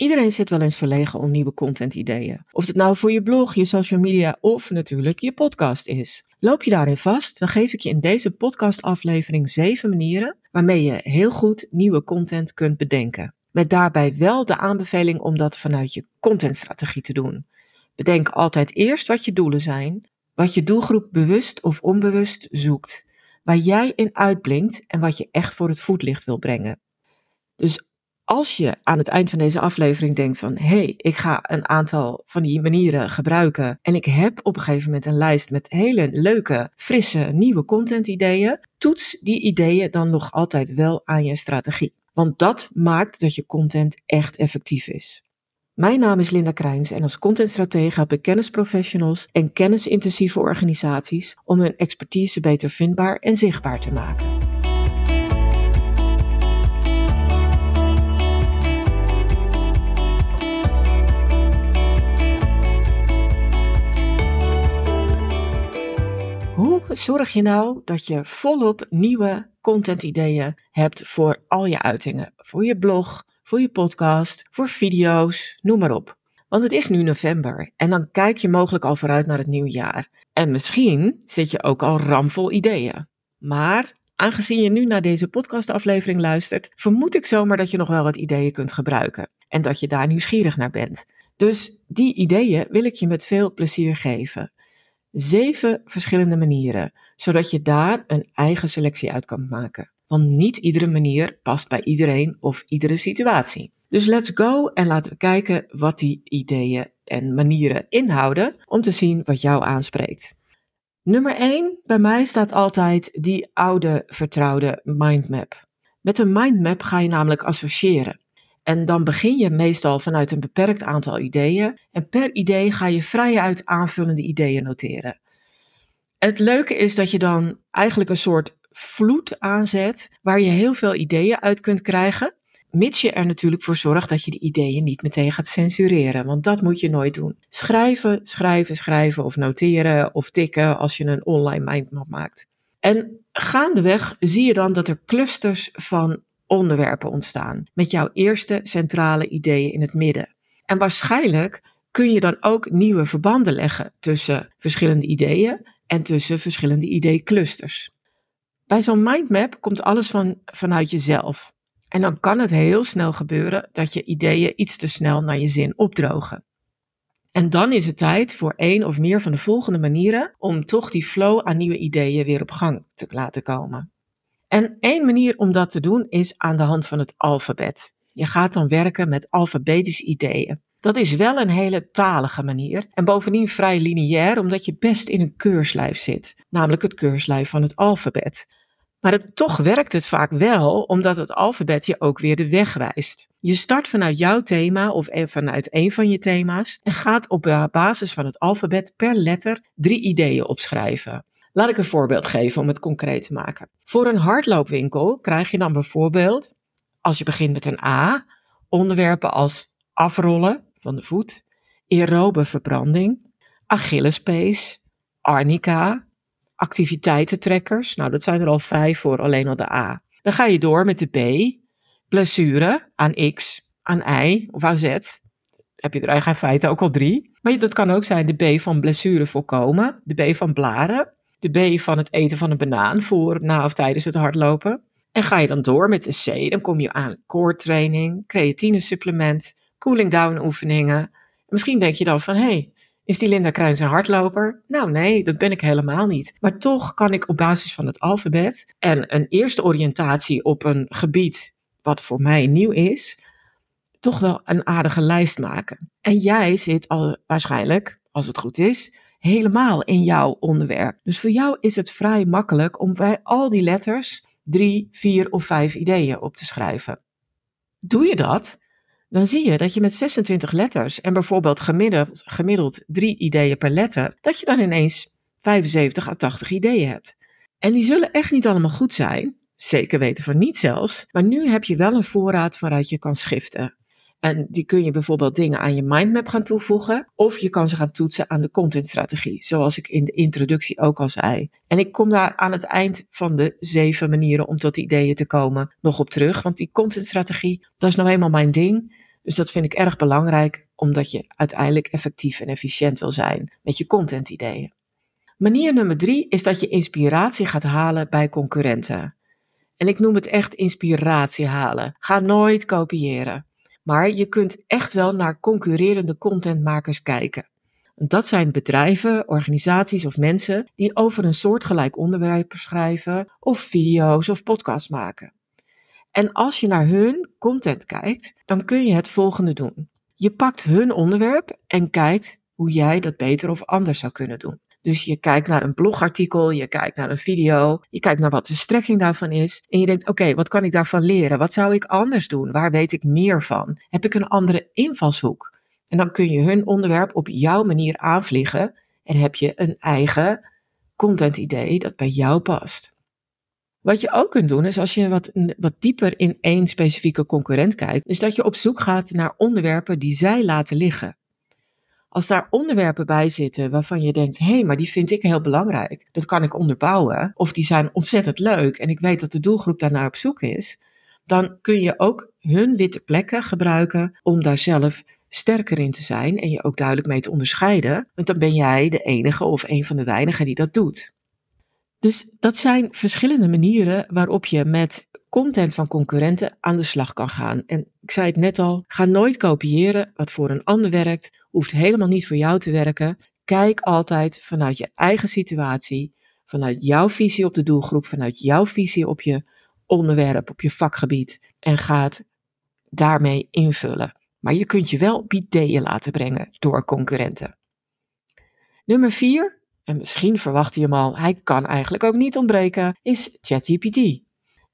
Iedereen zit wel eens verlegen om nieuwe content-ideeën. Of het nou voor je blog, je social media of natuurlijk je podcast is. Loop je daarin vast, dan geef ik je in deze podcastaflevering zeven manieren waarmee je heel goed nieuwe content kunt bedenken. Met daarbij wel de aanbeveling om dat vanuit je contentstrategie te doen. Bedenk altijd eerst wat je doelen zijn, wat je doelgroep bewust of onbewust zoekt, waar jij in uitblinkt en wat je echt voor het voetlicht wil brengen. Dus als je aan het eind van deze aflevering denkt van hé, hey, ik ga een aantal van die manieren gebruiken en ik heb op een gegeven moment een lijst met hele leuke, frisse, nieuwe content ideeën, toets die ideeën dan nog altijd wel aan je strategie. Want dat maakt dat je content echt effectief is. Mijn naam is Linda Krijns en als contentstratege help ik kennisprofessionals en kennisintensieve organisaties om hun expertise beter vindbaar en zichtbaar te maken. Hoe zorg je nou dat je volop nieuwe contentideeën hebt voor al je uitingen? Voor je blog, voor je podcast, voor video's, noem maar op. Want het is nu november en dan kijk je mogelijk al vooruit naar het nieuwe jaar. En misschien zit je ook al ramvol ideeën. Maar aangezien je nu naar deze podcastaflevering luistert, vermoed ik zomaar dat je nog wel wat ideeën kunt gebruiken. En dat je daar nieuwsgierig naar bent. Dus die ideeën wil ik je met veel plezier geven. Zeven verschillende manieren, zodat je daar een eigen selectie uit kan maken. Want niet iedere manier past bij iedereen of iedere situatie. Dus let's go en laten we kijken wat die ideeën en manieren inhouden om te zien wat jou aanspreekt. Nummer 1 bij mij staat altijd die oude vertrouwde mindmap. Met een mindmap ga je namelijk associëren. En dan begin je meestal vanuit een beperkt aantal ideeën. En per idee ga je vrijuit aanvullende ideeën noteren. En het leuke is dat je dan eigenlijk een soort vloed aanzet waar je heel veel ideeën uit kunt krijgen. Mits je er natuurlijk voor zorgt dat je de ideeën niet meteen gaat censureren, want dat moet je nooit doen. Schrijven, schrijven, schrijven of noteren of tikken als je een online mindmap maakt. En gaandeweg zie je dan dat er clusters van onderwerpen ontstaan, met jouw eerste centrale ideeën in het midden. En waarschijnlijk kun je dan ook nieuwe verbanden leggen tussen verschillende ideeën en tussen verschillende ideeclusters. Bij zo'n mindmap komt alles van, vanuit jezelf. En dan kan het heel snel gebeuren dat je ideeën iets te snel naar je zin opdrogen. En dan is het tijd voor één of meer van de volgende manieren om toch die flow aan nieuwe ideeën weer op gang te laten komen. En één manier om dat te doen is aan de hand van het alfabet. Je gaat dan werken met alfabetische ideeën. Dat is wel een hele talige manier en bovendien vrij lineair omdat je best in een keurslijf zit, namelijk het keurslijf van het alfabet. Maar het, toch werkt het vaak wel, omdat het alfabet je ook weer de weg wijst. Je start vanuit jouw thema of vanuit een van je thema's en gaat op basis van het alfabet per letter drie ideeën opschrijven. Laat ik een voorbeeld geven om het concreet te maken. Voor een hardloopwinkel krijg je dan bijvoorbeeld, als je begint met een A, onderwerpen als afrollen van de voet, aerobe verbranding, Achillespees, arnica, activiteitentrekkers. Nou, dat zijn er al vijf voor alleen al de A. Dan ga je door met de B, blessure aan X, aan Y of aan Z. Heb je er eigenlijk in feite ook al drie. Maar dat kan ook zijn de B van blessure voorkomen, de B van blaren, de B van het eten van een banaan voor, na of tijdens het hardlopen. En ga je dan door met de C, dan kom je aan core training, creatine supplement, cooling down oefeningen. Misschien denk je dan van, hé, hey, is die Linda Kruijns een hardloper? Nou nee, dat ben ik helemaal niet. Maar toch kan ik op basis van het alfabet en een eerste oriëntatie op een gebied wat voor mij nieuw is, toch wel een aardige lijst maken. En jij zit al waarschijnlijk, als het goed is, helemaal in jouw onderwerp. Dus voor jou is het vrij makkelijk om bij al die letters drie, vier of vijf ideeën op te schrijven. Doe je dat, dan zie je dat je met 26 letters en bijvoorbeeld gemiddeld, gemiddeld drie ideeën per letter, dat je dan ineens 75 à 80 ideeën hebt. En die zullen echt niet allemaal goed zijn, zeker weten van niet zelfs, maar nu heb je wel een voorraad waaruit je kan schiften. En die kun je bijvoorbeeld dingen aan je mindmap gaan toevoegen. Of je kan ze gaan toetsen aan de contentstrategie. Zoals ik in de introductie ook al zei. En ik kom daar aan het eind van de zeven manieren om tot ideeën te komen nog op terug. Want die contentstrategie, dat is nou eenmaal mijn ding. Dus dat vind ik erg belangrijk, omdat je uiteindelijk effectief en efficiënt wil zijn met je contentideeën. Manier nummer drie is dat je inspiratie gaat halen bij concurrenten. En ik noem het echt inspiratie halen. Ga nooit kopiëren. Maar je kunt echt wel naar concurrerende contentmakers kijken. Dat zijn bedrijven, organisaties of mensen die over een soortgelijk onderwerp schrijven of video's of podcasts maken. En als je naar hun content kijkt, dan kun je het volgende doen. Je pakt hun onderwerp en kijkt hoe jij dat beter of anders zou kunnen doen. Dus je kijkt naar een blogartikel, je kijkt naar een video, je kijkt naar wat de strekking daarvan is. En je denkt, oké, wat kan ik daarvan leren? Wat zou ik anders doen? Waar weet ik meer van? Heb ik een andere invalshoek? En dan kun je hun onderwerp op jouw manier aanvliegen en heb je een eigen content idee dat bij jou past. Wat je ook kunt doen is als je wat, wat dieper in één specifieke concurrent kijkt, is dat je op zoek gaat naar onderwerpen die zij laten liggen. Als daar onderwerpen bij zitten waarvan je denkt, hé, hey, maar die vind ik heel belangrijk, dat kan ik onderbouwen, of die zijn ontzettend leuk en ik weet dat de doelgroep daarnaar op zoek is, dan kun je ook hun witte plekken gebruiken om daar zelf sterker in te zijn en je ook duidelijk mee te onderscheiden, want dan ben jij de enige of een van de weinigen die dat doet. Dus dat zijn verschillende manieren waarop je met content van concurrenten aan de slag kan gaan. En ik zei het net al, ga nooit kopiëren wat voor een ander werkt, hoeft helemaal niet voor jou te werken. Kijk altijd vanuit je eigen situatie, vanuit jouw visie op de doelgroep, vanuit jouw visie op je onderwerp, op je vakgebied en ga het daarmee invullen. Maar je kunt je wel op laten brengen door concurrenten. Nummer 4, en misschien verwacht je hem al, hij kan eigenlijk ook niet ontbreken, is ChatGPT.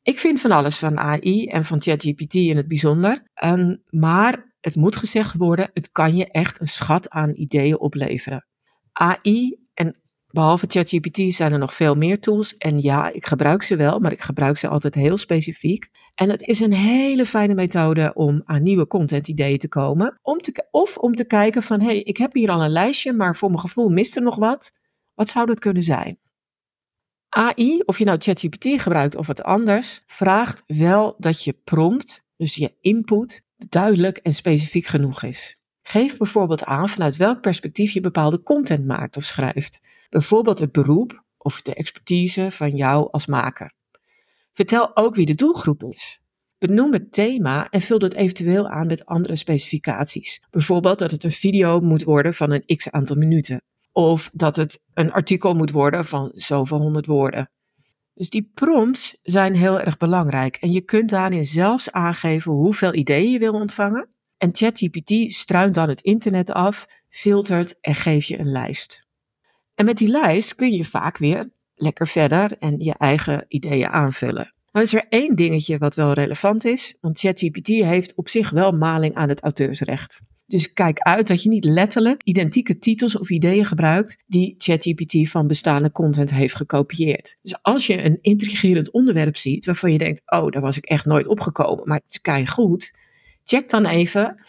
Ik vind van alles van AI en van ChatGPT in het bijzonder, um, maar het moet gezegd worden, het kan je echt een schat aan ideeën opleveren. AI en behalve ChatGPT zijn er nog veel meer tools en ja, ik gebruik ze wel, maar ik gebruik ze altijd heel specifiek. En het is een hele fijne methode om aan nieuwe content ideeën te komen. Om te, of om te kijken van, hé, hey, ik heb hier al een lijstje, maar voor mijn gevoel mist er nog wat. Wat zou dat kunnen zijn? AI, of je nou ChatGPT gebruikt of wat anders, vraagt wel dat je prompt, dus je input, duidelijk en specifiek genoeg is. Geef bijvoorbeeld aan vanuit welk perspectief je bepaalde content maakt of schrijft. Bijvoorbeeld het beroep of de expertise van jou als maker. Vertel ook wie de doelgroep is. Benoem het thema en vul het eventueel aan met andere specificaties. Bijvoorbeeld dat het een video moet worden van een x aantal minuten. Of dat het een artikel moet worden van zoveel honderd woorden. Dus die prompts zijn heel erg belangrijk. En je kunt daarin zelfs aangeven hoeveel ideeën je wil ontvangen. En ChatGPT struint dan het internet af, filtert en geeft je een lijst. En met die lijst kun je vaak weer lekker verder en je eigen ideeën aanvullen. Nou is er één dingetje wat wel relevant is, want ChatGPT heeft op zich wel maling aan het auteursrecht. Dus kijk uit dat je niet letterlijk identieke titels of ideeën gebruikt die ChatGPT van bestaande content heeft gekopieerd. Dus als je een intrigerend onderwerp ziet waarvan je denkt, oh, daar was ik echt nooit opgekomen, maar het is kei goed, check dan even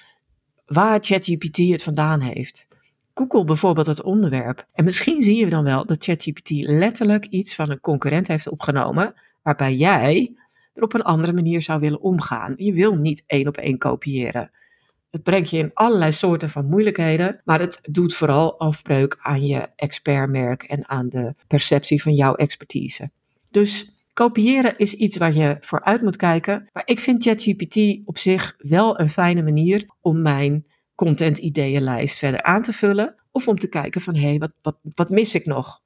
waar ChatGPT het vandaan heeft. Google bijvoorbeeld het onderwerp. En misschien zie je dan wel dat ChatGPT letterlijk iets van een concurrent heeft opgenomen, waarbij jij er op een andere manier zou willen omgaan. Je wil niet één op één kopiëren. Het brengt je in allerlei soorten van moeilijkheden, maar het doet vooral afbreuk aan je expertmerk en aan de perceptie van jouw expertise. Dus kopiëren is iets waar je voor uit moet kijken. Maar ik vind ChatGPT op zich wel een fijne manier om mijn content-ideeënlijst verder aan te vullen. Of om te kijken van hé, hey, wat, wat, wat mis ik nog?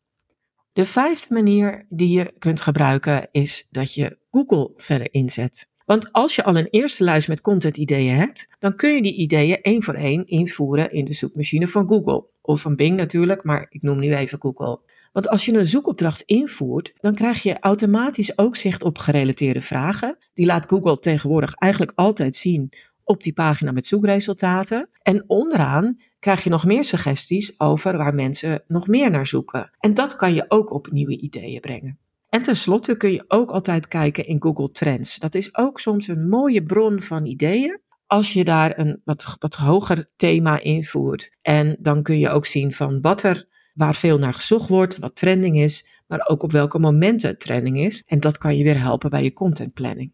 De vijfde manier die je kunt gebruiken is dat je Google verder inzet. Want als je al een eerste lijst met content ideeën hebt, dan kun je die ideeën één voor één invoeren in de zoekmachine van Google. Of van Bing natuurlijk, maar ik noem nu even Google. Want als je een zoekopdracht invoert, dan krijg je automatisch ook zicht op gerelateerde vragen. Die laat Google tegenwoordig eigenlijk altijd zien op die pagina met zoekresultaten. En onderaan krijg je nog meer suggesties over waar mensen nog meer naar zoeken. En dat kan je ook op nieuwe ideeën brengen. En tenslotte kun je ook altijd kijken in Google Trends. Dat is ook soms een mooie bron van ideeën. Als je daar een wat, wat hoger thema invoert. En dan kun je ook zien van wat er, waar veel naar gezocht wordt, wat trending is, maar ook op welke momenten trending is. En dat kan je weer helpen bij je content planning.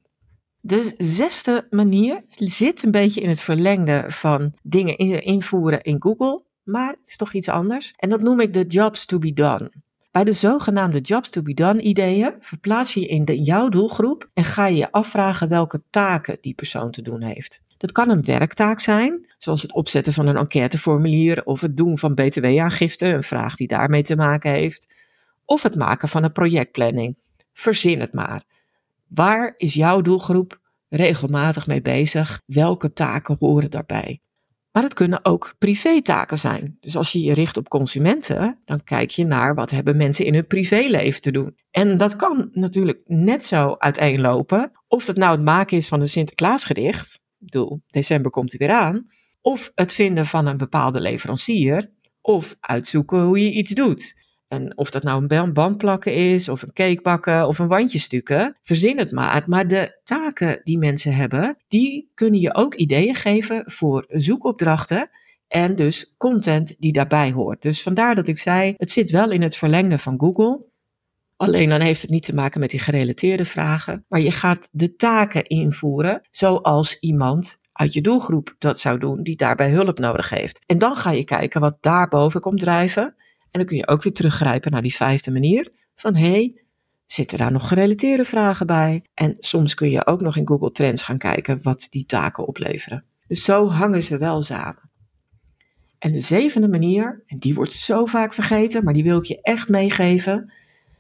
De zesde manier zit een beetje in het verlengde van dingen invoeren in Google, maar het is toch iets anders. En dat noem ik de jobs to be done. Bij de zogenaamde jobs to be done ideeën verplaats je je in de, jouw doelgroep en ga je je afvragen welke taken die persoon te doen heeft. Dat kan een werktaak zijn, zoals het opzetten van een enquêteformulier of het doen van btw-aangifte, een vraag die daarmee te maken heeft, of het maken van een projectplanning. Verzin het maar. Waar is jouw doelgroep regelmatig mee bezig? Welke taken horen daarbij? Maar het kunnen ook privétaken zijn. Dus als je je richt op consumenten, dan kijk je naar wat hebben mensen in hun privéleven te doen. En dat kan natuurlijk net zo uiteenlopen. Of het nou het maken is van een Sinterklaasgedicht, ik bedoel, december komt er weer aan. Of het vinden van een bepaalde leverancier. Of uitzoeken hoe je iets doet. En of dat nou een band plakken is, of een cake bakken, of een wandje stukken, verzin het maar. Maar de taken die mensen hebben, die kunnen je ook ideeën geven voor zoekopdrachten en dus content die daarbij hoort. Dus vandaar dat ik zei, het zit wel in het verlengde van Google. Alleen dan heeft het niet te maken met die gerelateerde vragen, maar je gaat de taken invoeren zoals iemand uit je doelgroep dat zou doen die daarbij hulp nodig heeft. En dan ga je kijken wat daarboven komt drijven. Dan kun je ook weer teruggrijpen naar die vijfde manier van hey, zitten daar nog gerelateerde vragen bij? En soms kun je ook nog in Google Trends gaan kijken wat die taken opleveren. Dus zo hangen ze wel samen. En de zevende manier, en die wordt zo vaak vergeten, maar die wil ik je echt meegeven.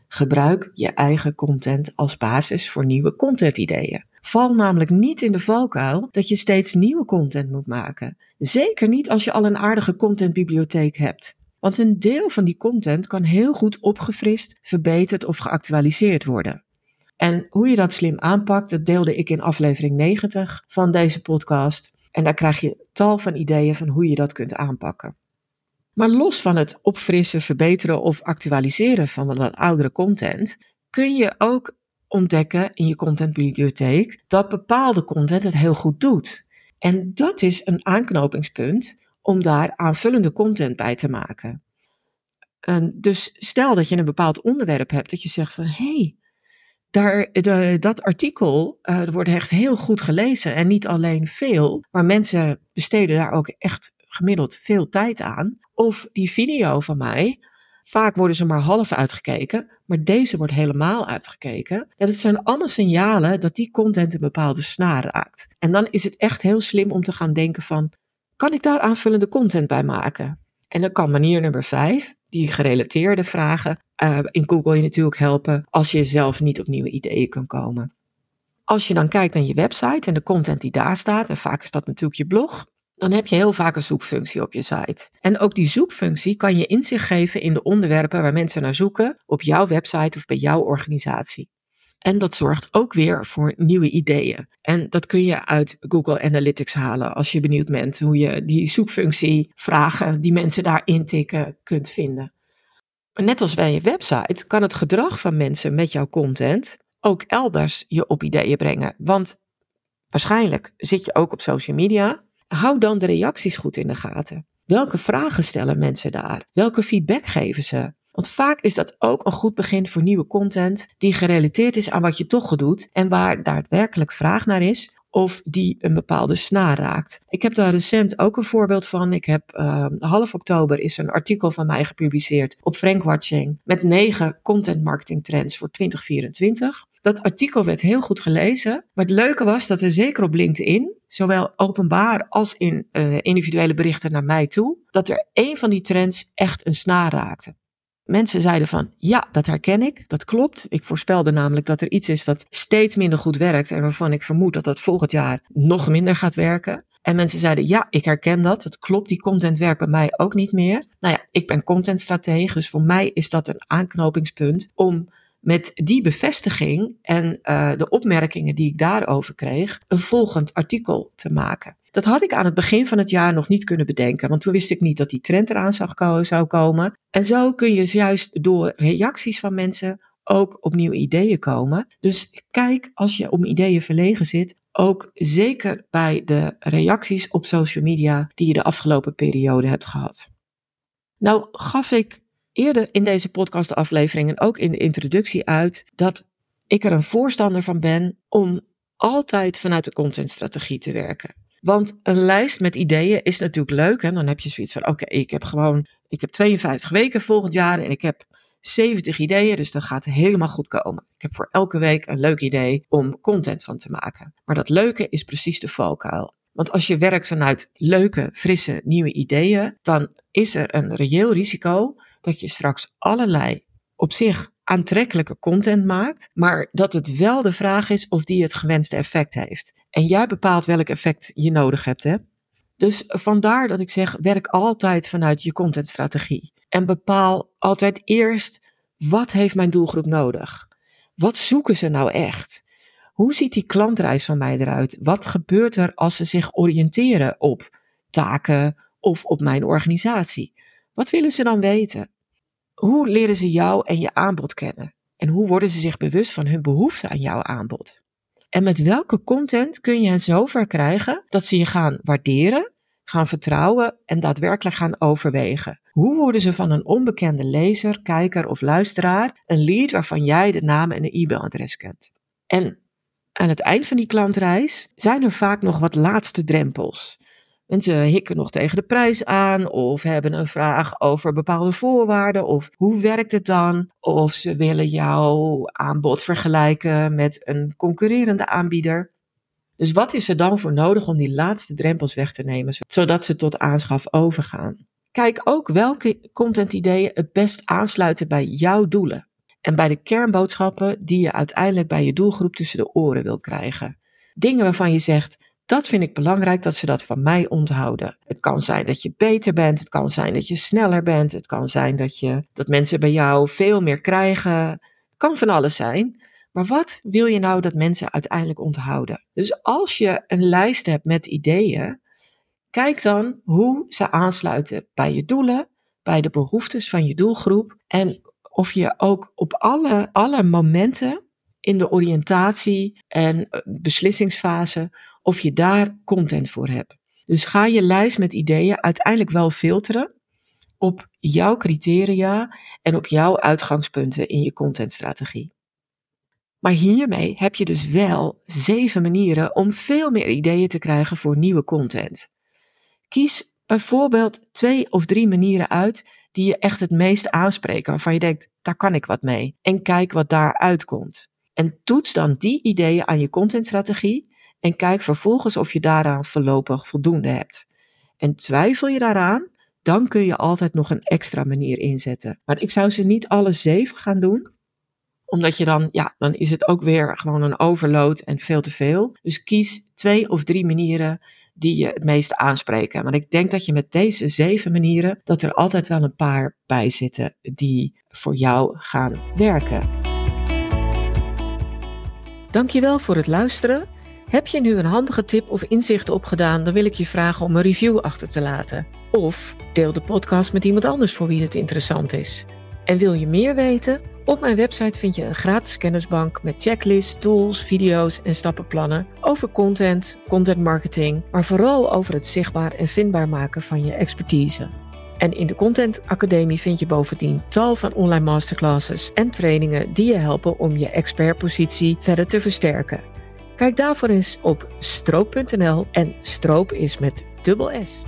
Gebruik je eigen content als basis voor nieuwe contentideeën. Val namelijk niet in de valkuil dat je steeds nieuwe content moet maken. Zeker niet als je al een aardige contentbibliotheek hebt. Want een deel van die content kan heel goed opgefrist, verbeterd of geactualiseerd worden. En hoe je dat slim aanpakt, dat deelde ik in aflevering 90 van deze podcast. En daar krijg je tal van ideeën van hoe je dat kunt aanpakken. Maar los van het opfrissen, verbeteren of actualiseren van wat oudere content, kun je ook ontdekken in je contentbibliotheek dat bepaalde content het heel goed doet. En dat is een aanknopingspunt om daar aanvullende content bij te maken. En dus stel dat je een bepaald onderwerp hebt, dat je zegt van hé, hey, daar, dat artikel uh, wordt echt heel goed gelezen en niet alleen veel, maar mensen besteden daar ook echt gemiddeld veel tijd aan. Of die video van mij, vaak worden ze maar half uitgekeken, maar deze wordt helemaal uitgekeken. Dat zijn allemaal signalen dat die content een bepaalde snaar raakt. En dan is het echt heel slim om te gaan denken van, kan ik daar aanvullende content bij maken? En dan kan manier nummer vijf, die gerelateerde vragen, uh, in Google je natuurlijk helpen als je zelf niet op nieuwe ideeën kan komen. Als je dan kijkt naar je website en de content die daar staat, en vaak is dat natuurlijk je blog, dan heb je heel vaak een zoekfunctie op je site. En ook die zoekfunctie kan je inzicht geven in de onderwerpen waar mensen naar zoeken op jouw website of bij jouw organisatie. En dat zorgt ook weer voor nieuwe ideeën. En dat kun je uit Google Analytics halen als je benieuwd bent hoe je die zoekfunctie vragen die mensen daar intikken kunt vinden. Net als bij je website kan het gedrag van mensen met jouw content ook elders je op ideeën brengen. Want waarschijnlijk zit je ook op social media. Hou dan de reacties goed in de gaten. Welke vragen stellen mensen daar? Welke feedback geven ze? Want vaak is dat ook een goed begin voor nieuwe content die gerelateerd is aan wat je toch doet en waar daadwerkelijk vraag naar is of die een bepaalde snaar raakt. Ik heb daar recent ook een voorbeeld van. Ik heb uh, half oktober is een artikel van mij gepubliceerd op Frankwatching met negen content marketing trends voor 2024. Dat artikel werd heel goed gelezen, maar het leuke was dat er zeker op LinkedIn, zowel openbaar als in uh, individuele berichten naar mij toe, dat er één van die trends echt een snaar raakte mensen zeiden van ja, dat herken ik, dat klopt. Ik voorspelde namelijk dat er iets is dat steeds minder goed werkt en waarvan ik vermoed dat dat volgend jaar nog minder gaat werken. En mensen zeiden ja, ik herken dat, het klopt, die content werkt bij mij ook niet meer. Nou ja, ik ben contentstratege, dus voor mij is dat een aanknopingspunt om met die bevestiging en uh, de opmerkingen die ik daarover kreeg, een volgend artikel te maken. Dat had ik aan het begin van het jaar nog niet kunnen bedenken, want toen wist ik niet dat die trend eraan zou komen. En zo kun je juist door reacties van mensen ook op nieuwe ideeën komen. Dus kijk als je om ideeën verlegen zit, ook zeker bij de reacties op social media die je de afgelopen periode hebt gehad. Nou gaf ik eerder in deze podcastaflevering en ook in de introductie uit dat ik er een voorstander van ben om altijd vanuit de contentstrategie te werken. Want een lijst met ideeën is natuurlijk leuk. En dan heb je zoiets van: oké, ik heb gewoon, ik heb 52 weken volgend jaar en ik heb 70 ideeën, dus dat gaat helemaal goed komen. Ik heb voor elke week een leuk idee om content van te maken. Maar dat leuke is precies de valkuil. Want als je werkt vanuit leuke, frisse, nieuwe ideeën, dan is er een reëel risico dat je straks allerlei op zich aantrekkelijke content maakt, maar dat het wel de vraag is of die het gewenste effect heeft. En jij bepaalt welk effect je nodig hebt, hè? Dus vandaar dat ik zeg, werk altijd vanuit je contentstrategie. En bepaal altijd eerst, wat heeft mijn doelgroep nodig? Wat zoeken ze nou echt? Hoe ziet die klantreis van mij eruit? Wat gebeurt er als ze zich oriënteren op taken of op mijn organisatie? Wat willen ze dan weten? Hoe leren ze jou en je aanbod kennen? En hoe worden ze zich bewust van hun behoefte aan jouw aanbod? En met welke content kun je hen zover krijgen dat ze je gaan waarderen, gaan vertrouwen en daadwerkelijk gaan overwegen? Hoe worden ze van een onbekende lezer, kijker of luisteraar een lead waarvan jij de naam en de e-mailadres kent? En aan het eind van die klantreis zijn er vaak nog wat laatste drempels. Mensen hikken nog tegen de prijs aan of hebben een vraag over bepaalde voorwaarden of hoe werkt het dan? Of ze willen jouw aanbod vergelijken met een concurrerende aanbieder. Dus wat is er dan voor nodig om die laatste drempels weg te nemen, zodat ze tot aanschaf overgaan? Kijk ook welke contentideeën het best aansluiten bij jouw doelen en bij de kernboodschappen die je uiteindelijk bij je doelgroep tussen de oren wil krijgen. Dingen waarvan je zegt, dat vind ik belangrijk dat ze dat van mij onthouden. Het kan zijn dat je beter bent, het kan zijn dat je sneller bent, het kan zijn dat, je, dat mensen bij jou veel meer krijgen. Het kan van alles zijn. Maar wat wil je nou dat mensen uiteindelijk onthouden? Dus als je een lijst hebt met ideeën, kijk dan hoe ze aansluiten bij je doelen, bij de behoeftes van je doelgroep en of je ook op alle, alle momenten in de oriëntatie en eh, beslissingsfase of je daar content voor hebt. Dus ga je lijst met ideeën uiteindelijk wel filteren op jouw criteria en op jouw uitgangspunten in je contentstrategie. Maar hiermee heb je dus wel zeven manieren om veel meer ideeën te krijgen voor nieuwe content. Kies bijvoorbeeld twee of drie manieren uit die je echt het meest aanspreken, waarvan je denkt, daar kan ik wat mee. En kijk wat daar uitkomt. En toets dan die ideeën aan je contentstrategie en kijk vervolgens of je daaraan voorlopig voldoende hebt. En twijfel je daaraan, dan kun je altijd nog een extra manier inzetten. Maar ik zou ze niet alle zeven gaan doen, omdat je dan, ja, dan is het ook weer gewoon een overload en veel te veel. Dus kies twee of drie manieren die je het meest aanspreken. Maar ik denk dat je met deze zeven manieren, dat er altijd wel een paar bij zitten die voor jou gaan werken. Dankjewel voor het luisteren. Heb je nu een handige tip of inzicht opgedaan, dan wil ik je vragen om een review achter te laten. Of deel de podcast met iemand anders voor wie het interessant is. En wil je meer weten? Op mijn website vind je een gratis kennisbank met checklists, tools, video's en stappenplannen over content, content marketing, maar vooral over het zichtbaar en vindbaar maken van je expertise. En in de Content Academie vind je bovendien tal van online masterclasses en trainingen die je helpen om je expertpositie verder te versterken. Kijk daarvoor eens op stroop.nl en stroop is met dubbel S.